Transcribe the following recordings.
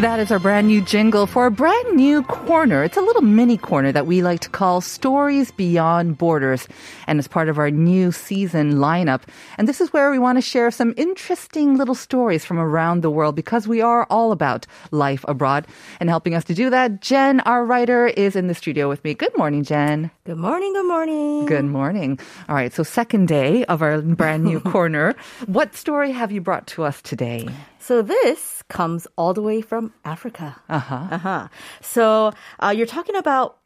That is our brand new jingle for a brand new corner. It's a little mini corner that we like to call Stories Beyond Borders. And it's part of our new season lineup. And this is where we want to share some interesting little stories from around the world because we are all about life abroad. And helping us to do that, Jen, our writer, is in the studio with me. Good morning, Jen. Good morning, good morning. Good morning. All right, so second day of our brand new corner. What story have you brought to us today? So this comes all the way from Africa. Uh-huh. Uh-huh. So uh, you're talking about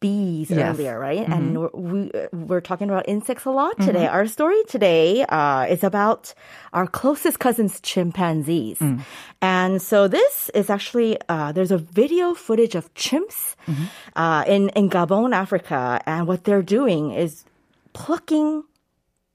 bees Yes. earlier, right? Mm-hmm. And we're, we, we're talking about insects a lot today. Our story today uh, is about our closest cousins, chimpanzees. Mm. And so this is actually, uh, there's a video footage of chimps Mm-hmm. uh, in, in Gabon, Africa. And what they're doing is plucking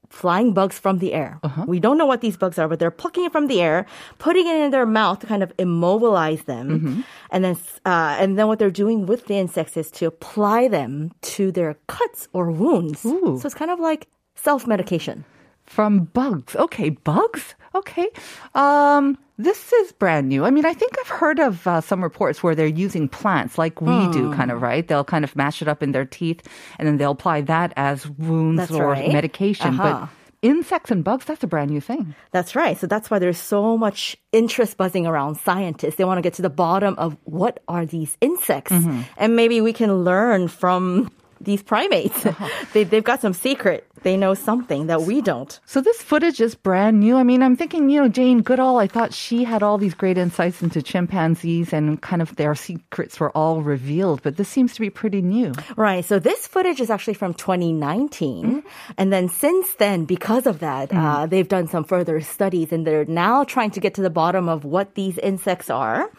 flying bugs from the air. Uh-huh. We don't know what these bugs are, but they're plucking it from the air, putting it in their mouth to kind of immobilize them, Mm-hmm. and then uh, and then what they're doing with the insects is to apply them to their cuts or wounds. Ooh. So it's kind of like self medication. From bugs. Okay, bugs. Okay. Um, this is brand new. I mean, I think I've heard of uh, some reports where they're using plants like we Hmm. do, kind of, right? They'll kind of mash it up in their teeth and then they'll apply that as wounds That's or right. medication. Uh-huh. But insects and bugs, that's a brand new thing. That's right. So that's why there's so much interest buzzing around scientists. They want to get to the bottom of what are these insects, Mm-hmm. and maybe we can learn from these primates. Uh-huh. they, they've got some secret. They know something that we don't. So this footage is brand new. I mean, I'm thinking, you know, Jane Goodall, I thought she had all these great insights into chimpanzees and kind of their secrets were all revealed, but this seems to be pretty new. Right. So this footage is actually from 2019. And then since then, because of that, uh, they've done some further studies and they're now trying to get to the bottom of what these insects are.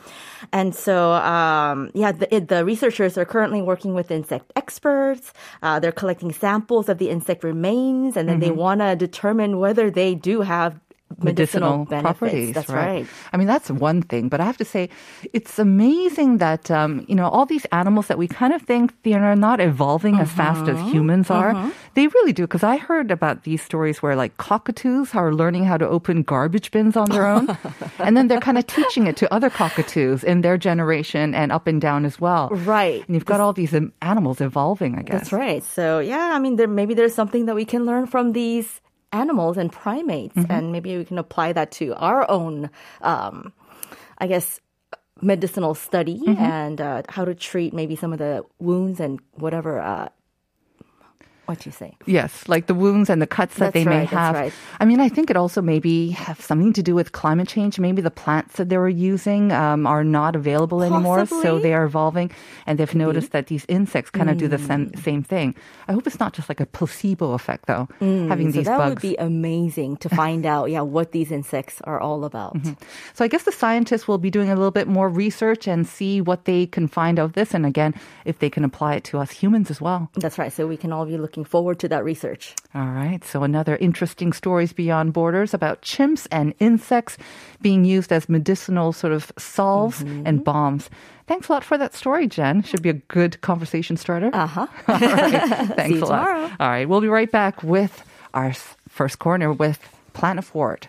And so, um, yeah, the, it- the researchers are currently working with insect experts. Uh, they're collecting samples of the insect remains and then they want to determine whether they do have medicinal, benefits. properties. That's right. I mean, that's one thing, but I have to say, it's amazing that um, you know all these animals that we kind of think they are not evolving as fast as Mm-hmm. humans are. They really do. Because I heard about these stories where like cockatoos are learning how to open garbage bins on their own, and then they're kind of teaching it to other cockatoos in their generation and up and down as well. Right. And you've got all these um, animals evolving. I guess That's right. So yeah, I mean, there maybe there's something that we can learn from these animals and primates, and maybe we can apply that to our own, um, I guess, medicinal study and uh, how to treat maybe some of the wounds and whatever. Uh, what you say? Yes, like the wounds and the cuts that That's they may right, that's have. right. I mean, I think it also maybe have something to do with climate change. Maybe the plants that they were using um, are not available anymore, so they are evolving, and they've noticed that these insects kind of do the mm. same, same thing. I hope it's not just like a placebo effect, though, mm, having so these that bugs. would be amazing to find out, yeah, what these insects are all about. Mm-hmm. So I guess the scientists will be doing a little bit more research and see what they can find of this, and again, if they can apply it to us humans as well. That's right. So we can all be looking forward to that research. All right. So another interesting stories beyond borders about chimps and insects being used as medicinal sort of salves Mm-hmm. and bombs. Thanks a lot for that story, Jen. Should be a good conversation starter. Uh huh. Right. Thanks a lot. tomorrow. All right. We'll be right back with our first corner with Planet Forward.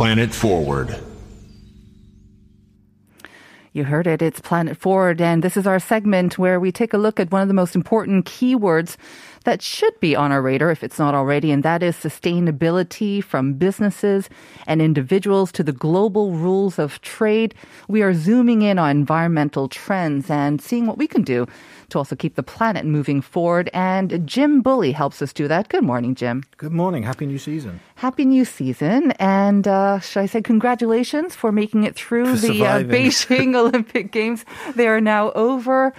Planet Forward. You heard it. It's Planet Forward, and this is our segment where we take a look at one of the most important keywords that should be on our radar if it's not already, and that is sustainability from businesses and individuals to the global rules of trade. We are zooming in on environmental trends and seeing what we can do to also keep the planet moving forward. And Jim Bully helps us do that. Good morning, Jim. Good morning. Happy new season. Happy new season. And uh, should I say congratulations for making it through For the uh. Beijing Olympic Games? They are now over.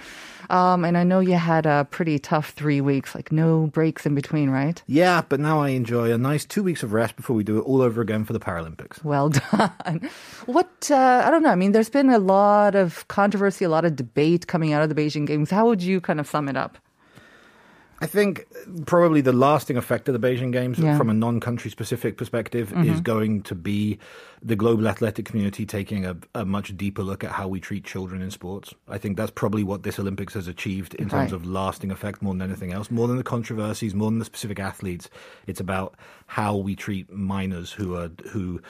Um, and I know you had a pretty tough three weeks, like no breaks in between, right? Yeah, but now I enjoy a nice two weeks of rest before we do it all over again for the Paralympics. Well done. What, uh, I don't know. I mean, there's been a lot of controversy, a lot of debate coming out of the Beijing Games. How would you kind of sum it up? I think probably the lasting effect of the Beijing Games Yeah. from a non country specific perspective Mhm. is going to be the global athletic community taking a, a much deeper look at how we treat children in sports. I think that's probably what this Olympics has achieved in terms of lasting effect more than anything else, more than the controversies, more than the specific athletes. It's about how we treat minors who are who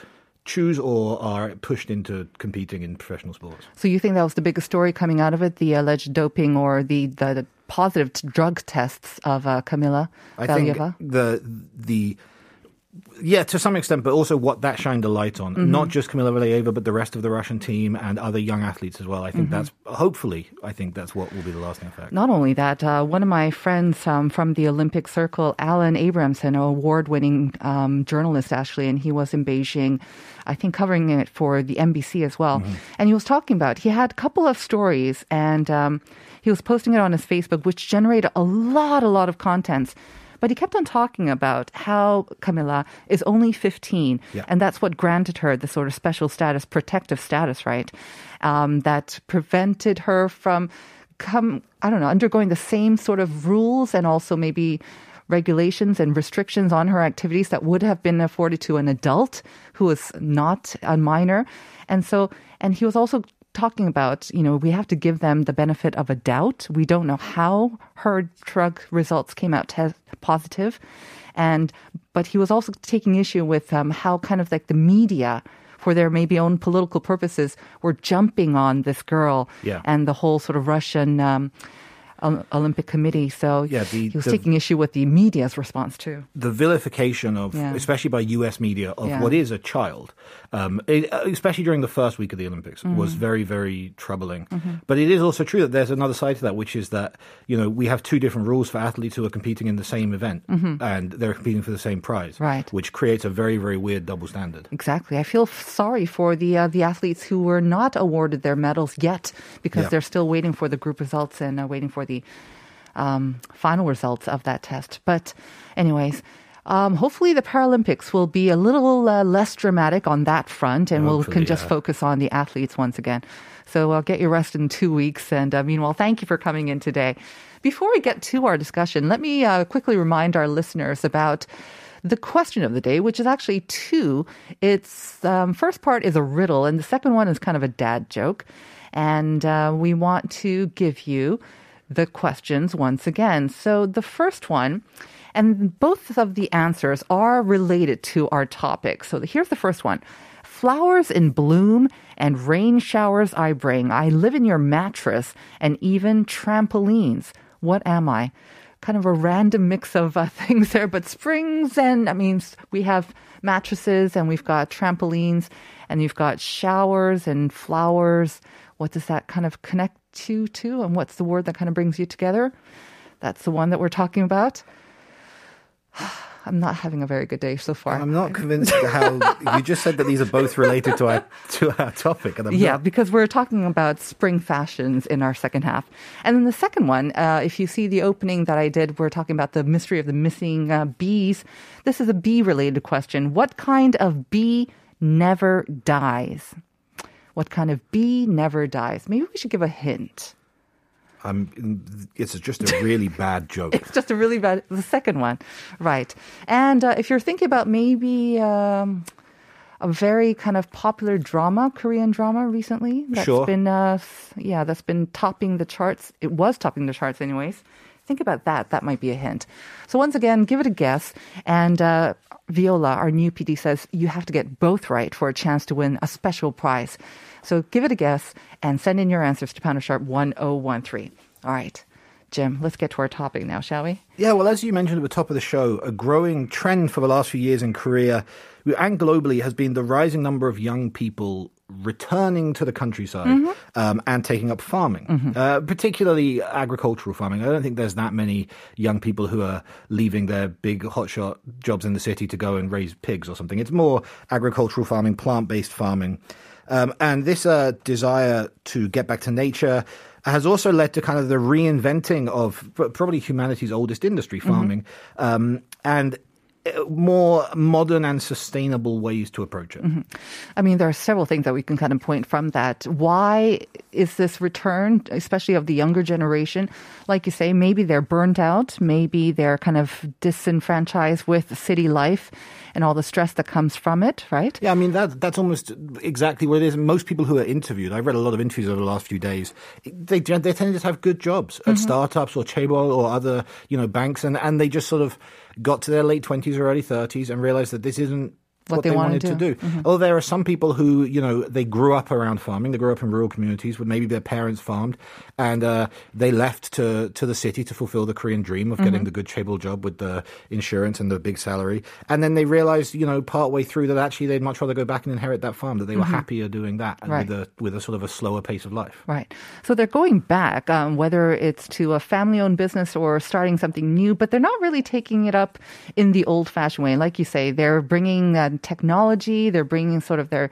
choose or are pushed into competing in professional sports. So you think that was the biggest story coming out of it, the alleged doping or the, the, the positive t- drug tests of uh, Kamila I think the the yeah, to some extent, but also what that shined a light on, Mhm. not just Kamila Valieva, but the rest of the Russian team and other young athletes as well. I think Mhm. that's hopefully, I think that's what will be the lasting effect. Not only that, uh, one of my friends um, from the Olympic Circle, Alan Abrahamson, an award-winning um, journalist actually, and he was in Beijing, I think covering it for the NBC as well. And he was talking about he had a couple of stories, and um, he was posting it on his Facebook, which generated a lot, a lot of contents. But he kept on talking about how Kamila is only 15, Yeah. and that's what granted her the sort of special status, protective status, right? Um, that prevented her from come, I don't know, undergoing the same sort of rules and also maybe regulations and restrictions on her activities that would have been afforded to an adult who is not a minor. And so, and he was also talking about, you know, we have to give them the benefit of a doubt. We don't know how her drug results came out positive. And, but he was also taking issue with um, how kind of like the media for their maybe own political purposes were jumping on this girl Yeah. and the whole sort of Russian um, Ol- Olympic Committee. So Yeah, the- he was the- taking issue with the media's response too. the vilification of, Yeah. especially by U.S. media, of Yeah. what is a child, um, it- especially during the first week of the Olympics, was Mhm. very, very troubling. Mhm. But it is also true that there's another side to that, which is that you know we have two different rules for athletes who are competing in the same event, Mhm. and they're competing for the same prize, Right. Which creates a very, very weird double standard. Exactly. I feel sorry for the uh, the athletes who were not awarded their medals yet because Yeah. they're still waiting for the group results and uh, waiting for the um, final results of that test. But, anyways. Um, hopefully, the Paralympics will be a little uh, less dramatic on that front, and we'll can just yeah. focus on the athletes once again. So, uh, get your rest in two weeks. And uh, meanwhile, thank you for coming in today. Before we get to our discussion, let me uh, quickly remind our listeners about the question of the day, which is actually two. It's um, first part is a riddle, and the second one is kind of a dad joke. And uh, we want to give you the questions once again. So the first one, and both of the answers are related to our topic. So here's the first one. Flowers in bloom and rain showers I bring. I live in your mattress and even trampolines. What am I? kind of a random mix of uh, things there, but springs and I mean we have mattresses and we've got trampolines and you've got showers and flowers. What does that kind of connect you to? And what's the word that kind of brings you together? That's the one that we're talking about. I'm not having a very good day so far. I'm not convinced how you just said that these are both related to our to our topic. And Yeah, not- because we're talking about spring fashions in our second half. And then the second one, uh, if you see the opening that I did, we're talking about the mystery of the missing uh, bees. This is a bee related question. What kind of bee never dies? What kind of bee never dies? Maybe we should give a hint. I'm, it's just a really bad joke. It's just a really bad, the second one. Right. And uh, if you're thinking about maybe um, a very kind of popular drama, Korean drama recently, that's Sure. been, uh, yeah, that's been topping the charts. It was topping the charts, anyways. Think about that. That might be a hint. So once again, give it a guess. And uh, Viola, our new PD, says you have to get both right for a chance to win a special prize. So give it a guess and send in your answers to Pounder Sharp 1013. All right. Jim, let's get to our topic now, shall we? Yeah, well, as you mentioned at the top of the show, a growing trend for the last few years in Korea and globally has been the rising number of young people returning to the countryside um, and taking up farming, uh, particularly agricultural farming. I don't think there's that many young people who are leaving their big hotshot jobs in the city to go and raise pigs or something. It's more agricultural farming, plant based farming. Um, and this uh, desire to get back to nature has also led to kind of the reinventing of probably humanity's oldest industry, farming, um, and more modern and sustainable ways to approach it. Mm-hmm. I mean, there are several things that we can kind of point from that. Why is this return, especially of the younger generation? Like you say, maybe they're burnt out, maybe they're kind of disenfranchised with city life and all the stress that comes from it, right? Yeah, I mean that that's almost exactly what it is. Most people who are interviewed, I've read a lot of interviews over the last few days. They they tend to have good jobs at mm-hmm. startups or Chaebol or other you know banks, and and they just sort of got to their late twenties or early thirties and realized that this isn't. What What, they they, wanted to do. do. Although there are some people who, you know, they grew up around farming. They grew up in rural communities where maybe their parents farmed, and uh, they left to to the city to fulfill the Korean dream of getting the good Chaebol job with the insurance and the big salary. And then they realized, you know, partway through that actually they'd much rather go back and inherit that farm. That they were happier doing that and Right. with a with a sort of a slower pace of life. Right. So they're going back, um, whether it's to a family owned business or starting something new, but they're not really taking it up in the old fashioned way. Like you say, they're bringing uh, technology, they're bringing sort of their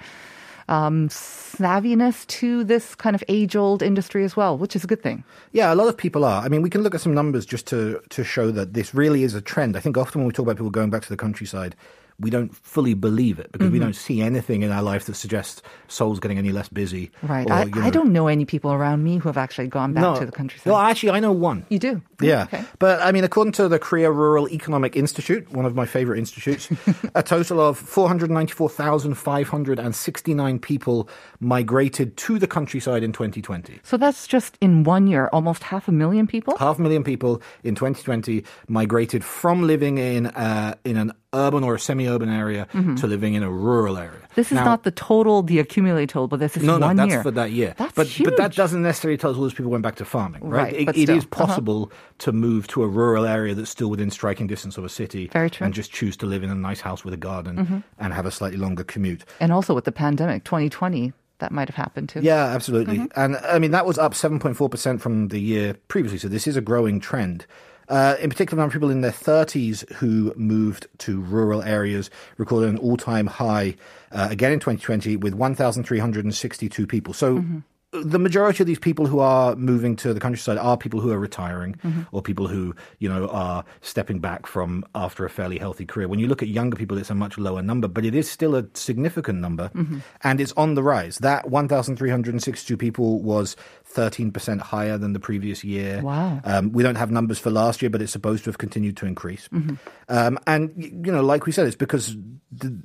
um, savviness to this kind of age old industry as well, which is a good thing. Yeah, a lot of people are. I mean, we can look at some numbers just to to show that this really is a trend. I think often when we talk about people going back to the countryside, we don't fully believe it because we Mm-hmm. don't see anything in our life that suggests Seoul's getting any less busy. Right. or, I, you I don't know any people around me who have actually gone back to the countryside. Well, actually, I know one. you do? Yeah. Okay. But I mean, according to the Korea Rural Economic Institute, one of my favorite institutes, a total of 494,569 people migrated to the countryside in 2020. So that's just in one year, almost half a million people? Half a million people in 2020 migrated from living in uh, in an urban or a semi-urban area to living in a rural area. Mm-hmm. This is Now- not the total, the accumulated total, but this is no, no, one that's year. for that year. That's but but that doesn't necessarily tell us all those people went back to farming, right? Right, It- it is uh-huh. possible to move to a rural area that's still within striking distance of a city, Very true. Mm-hmm. and just choose to live in a nice house with a garden and have a slightly longer commute. And also with the pandemic, 2020, that might have happened too. Yeah, absolutely. Mm-hmm. And I mean, that was up 7.4% from the year previously. So this is a growing trend. Uh, in particular, the number of people in their 30s who moved to rural areas recorded an all time high uh, again in 2020 with 1,362 people. So Mm-hmm. The majority of these people who are moving to the countryside are people who are retiring Mm-hmm. or people who, you know, are stepping back from after a fairly healthy career. When you look at younger people, it's a much lower number, but it is still a significant number Mm-hmm. and it's on the rise. That 1,362 people was 13% higher than the previous year. Wow. Um, we don't have numbers for last year, but it's supposed to have continued to increase. Mm-hmm. Um, and, you know, like we said, it's because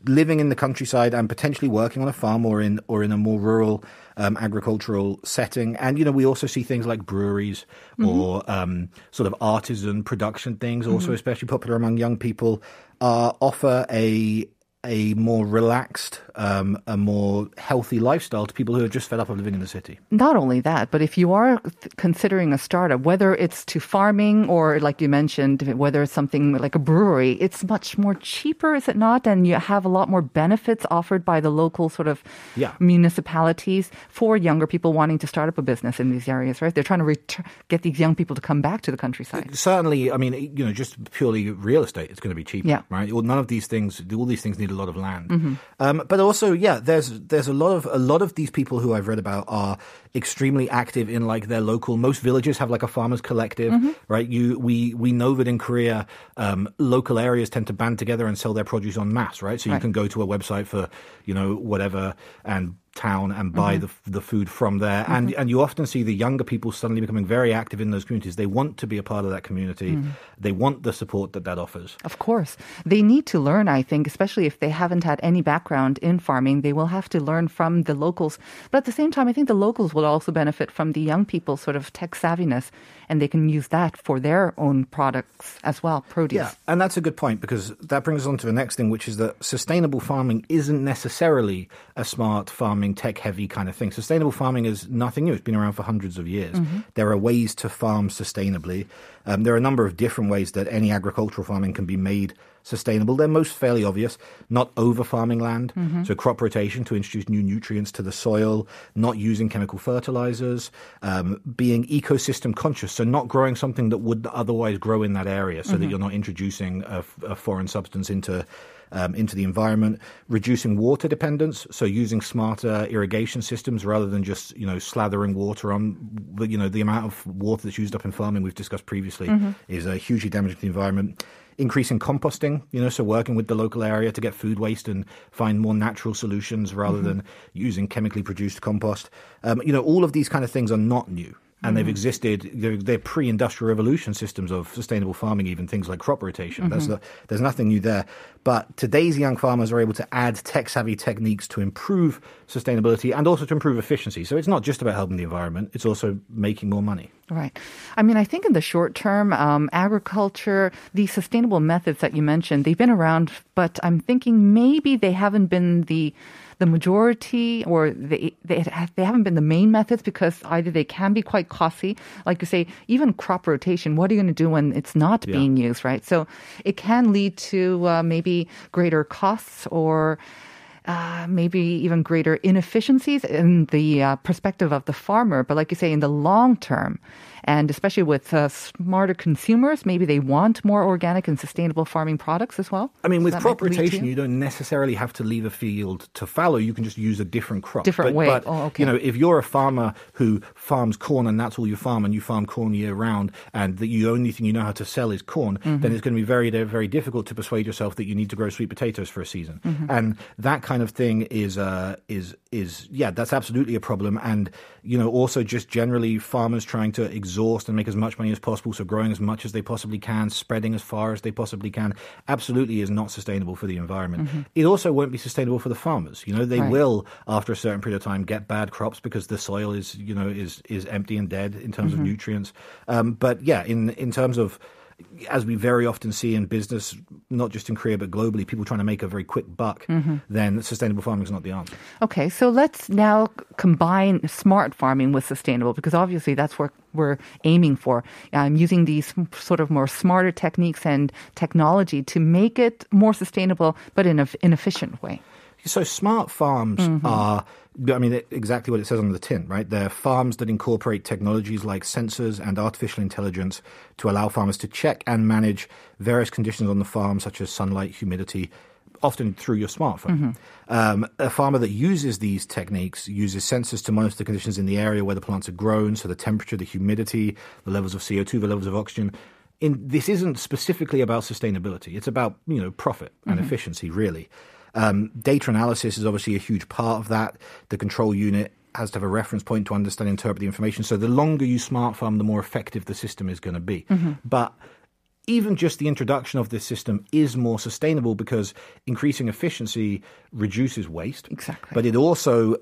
living in the countryside and potentially working on a farm or in, or in a more rural um, agricultural setting. And, you know, we also see things like breweries Mm-hmm. or um, sort of artisan production things, also especially popular among young people, uh, offer a a more relaxed, um, a more healthy lifestyle to people who are just fed up of living in the city. Not only that, but if you are considering a startup, whether it's to farming or, like you mentioned, whether it's something like a brewery, it's much more cheaper, is it not? And you have a lot more benefits offered by the local sort of Yeah. municipalities for younger people wanting to start up a business in these areas, right? They're trying to ret- get these young people to come back to the countryside. Certainly, I mean, you know, just purely real estate, it's going to be cheaper, Yeah. right? Well, none of these things, all these things need a lot of land. Mm-hmm. Um, but also, yeah, there's there's a lot of a lot of these people who I've read about are extremely active in like their local. Most villages have like a farmers collective, Mm-hmm. right? You we we know that in Korea, um, local areas tend to band together and sell their produce en masse, right? So you can go to a website for you know whatever and town and buy Mm-hmm. the the food from there and and you often see the younger people suddenly becoming very active in those communities they want to be a part of that community Mm. they want the support that that offers Of course. They need to learn, I think, especially if they haven't had any background in farming. They will have to learn from the locals. But at the same time, I think the locals will also benefit from the young people's sort of tech savviness, and they can use that for their own products as well, produce. Yeah, and that's a good point because that brings us on to the next thing, which is that sustainable farming isn't necessarily a smart farming, tech heavy kind of thing. Sustainable farming is nothing new, it's been around for hundreds of years. There are ways to farm sustainably. Um, there are a number of different ways that any agricultural farming can be made sustainable. They're most fairly obvious. Not over farming land, so crop rotation to introduce new nutrients to the soil, not using chemical fertilizers, um, being ecosystem conscious, so not growing something that would otherwise grow in that area, so that you're not introducing a, a foreign substance into. Um, into the environment, reducing water dependence, so using smarter irrigation systems rather than just you know slathering water on. the- You know the amount of water that's used up in farming we've discussed previously is uh, hugely damaging to the environment increasing composting, you know, so working with the local area to get food waste and find more natural solutions rather than using chemically produced compost. Um, you know, all of these kind of things are not new. And they've existed, they're, they're pre industrial revolution systems of sustainable farming, even things like crop rotation. That's not, there's nothing new there. But today's young farmers are able to add tech savvy techniques to improve sustainability and also to improve efficiency. So it's not just about helping the environment, it's also making more money. Right. I mean, I think in the short term, um, agriculture, the sustainable methods that you mentioned, they've been around, but I'm thinking maybe they haven't been the the majority or they, they, they haven't been the main methods because either they can be quite costly. Like you say, even crop rotation, what are you going to do when it's not Yeah. being used, right? So it can lead to uh, maybe greater costs or uh, maybe even greater inefficiencies in the uh, perspective of the farmer. But like you say, in the long term, and especially with uh, smarter consumers, maybe they want more organic and sustainable farming products as well. I mean, So with crop might lead to- rotation, you don't necessarily have to leave a field to fallow. You can just use a different crop. Different but, way. But, Oh, okay. you know, if you're a farmer who farms corn and that's all you farm and you farm corn year round and the only thing you know how to sell is corn, Mm-hmm. then it's going to be very, very difficult to persuade yourself that you need to grow sweet potatoes for a season. Mm-hmm. And that kind of thing is, uh, is, is, yeah, that's absolutely a problem. And, you know, also just generally farmers trying to exhaust and make as much money as possible. So growing as much as they possibly can, spreading as far as they possibly can, absolutely is not sustainable for the environment. It also won't be sustainable for the farmers. You know, they Right. will, after a certain period of time, get bad crops because the soil is, you know, is, is empty and dead in terms of nutrients. Um, but yeah, in, in terms of, as we very often see in business, not just in Korea but globally, people trying to make a very quick buck, then sustainable farming is not the answer. Okay, so let's now combine smart farming with sustainable because obviously that's what we're aiming for. Um, using these sort of more smarter techniques and technology to make it more sustainable, but in an efficient way. So smart farms are, I mean, exactly what it says on the tin, right? They're farms that incorporate technologies like sensors and artificial intelligence to allow farmers to check and manage various conditions on the farm, such as sunlight, humidity, often through your smartphone. Um, a farmer that uses these techniques uses sensors to monitor the conditions in the area where the plants are grown, so the temperature, the humidity, the levels of CO2, the levels of oxygen. In, this isn't specifically about sustainability. It's about you know profit and efficiency, really. Um, data analysis is obviously a huge part of that. The control unit has to have a reference point to understand and interpret the information. So the longer you smart farm, the more effective the system is going to be. But even just the introduction of this system is more sustainable because increasing efficiency reduces waste. Exactly. But it also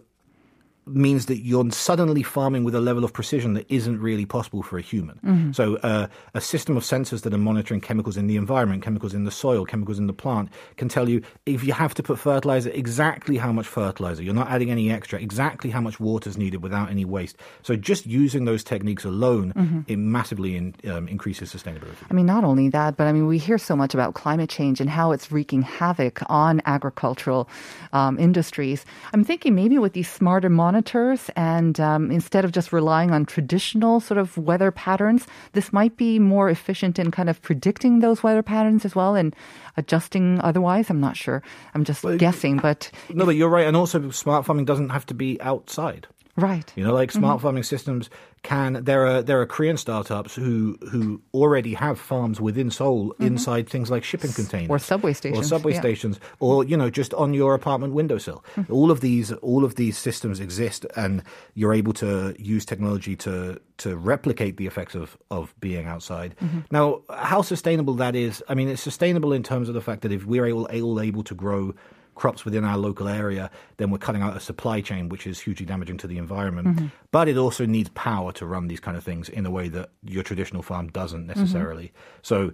means that you're suddenly farming with a level of precision that isn't really possible for a human. Mm-hmm. So, uh, a system of sensors that are monitoring chemicals in the environment, chemicals in the soil, chemicals in the plant can tell you if you have to put fertilizer, exactly how much fertilizer. You're not adding any extra, exactly how much water is needed without any waste. So, just using those techniques alone, it massively in, um, increases sustainability. I mean, not only that, but I mean, we hear so much about climate change and how it's wreaking havoc on agricultural um, industries. I'm thinking maybe with these smarter monitors, and um, instead of just relying on traditional sort of weather patterns, this might be more efficient in kind of predicting those weather patterns as well and adjusting otherwise. I'm not sure. I'm just guessing, but No, but you're right. And also, smart farming doesn't have to be outside. Right. You know, like mm-hmm. smart farming systems can. There are there are Korean startups who who already have farms within Seoul mm-hmm. inside things like shipping containers Or subway stations, or subway yeah. stations, or you know, just on your apartment windowsill. Mm. All of these all of these systems exist, and you're able to use technology to to replicate the effects of of being outside. Mm-hmm. Now, how sustainable that is? I mean, it's sustainable in terms of the fact that if we're able able, able to grow crops within our local area, then we're cutting out a supply chain, which is hugely damaging to the environment. Mm-hmm. But it also needs power to run these kind of things in a way that your traditional farm doesn't mm-hmm. necessarily. So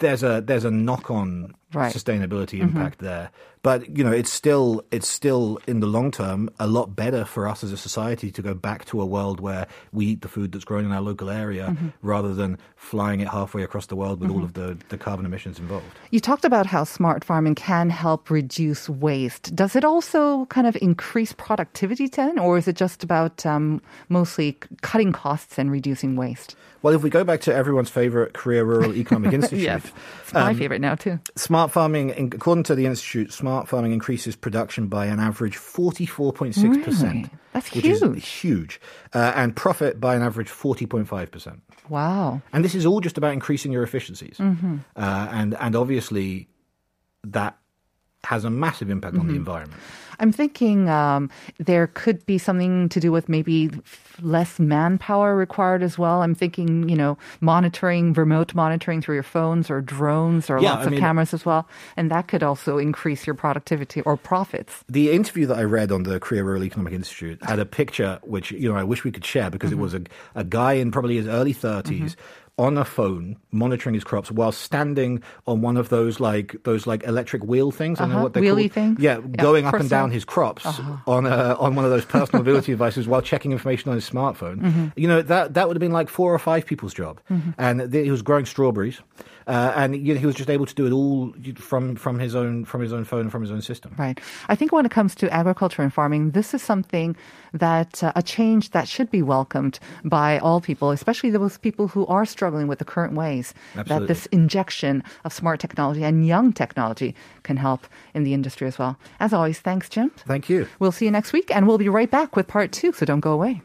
there's a there's a knock on Right. sustainability mm-hmm. impact there. But you know, it's still it's still in the long term a lot better for us as a society to go back to a world where we eat the food that's grown in our local area mm-hmm. rather than flying it halfway across the world with all mm-hmm. of the, the carbon emissions involved. You talked about how smart farming can help reduce waste. Does it also kind of increase productivity then, or is it just about um, mostly cutting costs and reducing waste? Well, if we go back to everyone's favorite Korea Rural Economic Institute, it's my um, favorite now too. Smart farming, in- according to the institute, smart farming increases production by an average 44.6%. Really? That's which is huge. huge. Uh, and profit by an average 40.5%. Wow. And this is all just about increasing your efficiencies. Mm-hmm. Uh, and, and obviously, that has a massive impact on the Mm-hmm. environment. I'm thinking um, there could be something to do with maybe less manpower required as well. I'm thinking, you know, monitoring, remote monitoring through your phones or drones or Yeah, lots I of mean- cameras as well. And that could also increase your productivity or profits. The interview that I read on the Korea Rural Economic Institute had a picture which you know I wish we could share because Mm-hmm. it was a a guy in probably his early 30s on a phone monitoring his crops while standing on one of those like those like electric wheel things. I don't know Uh-huh, what they're wheelie called. things? Yeah, Yeah, going up and down his crops on a, on one of those personal mobility devices while checking information on his smartphone. Mm-hmm. You know that that would have been like four or five people's job, and th- he was growing strawberries. Uh, and you know, he was just able to do it all from from his own from his own phone and from his own system. Right. I think when it comes to agriculture and farming, this is something that uh, a change that should be welcomed by all people, especially those people who are struggling with the current ways. That this injection of smart technology and young technology can help in the industry as well. As always, thanks, Jim. Thank you. We'll see you next week, and we'll be right back with part two, so don't go away.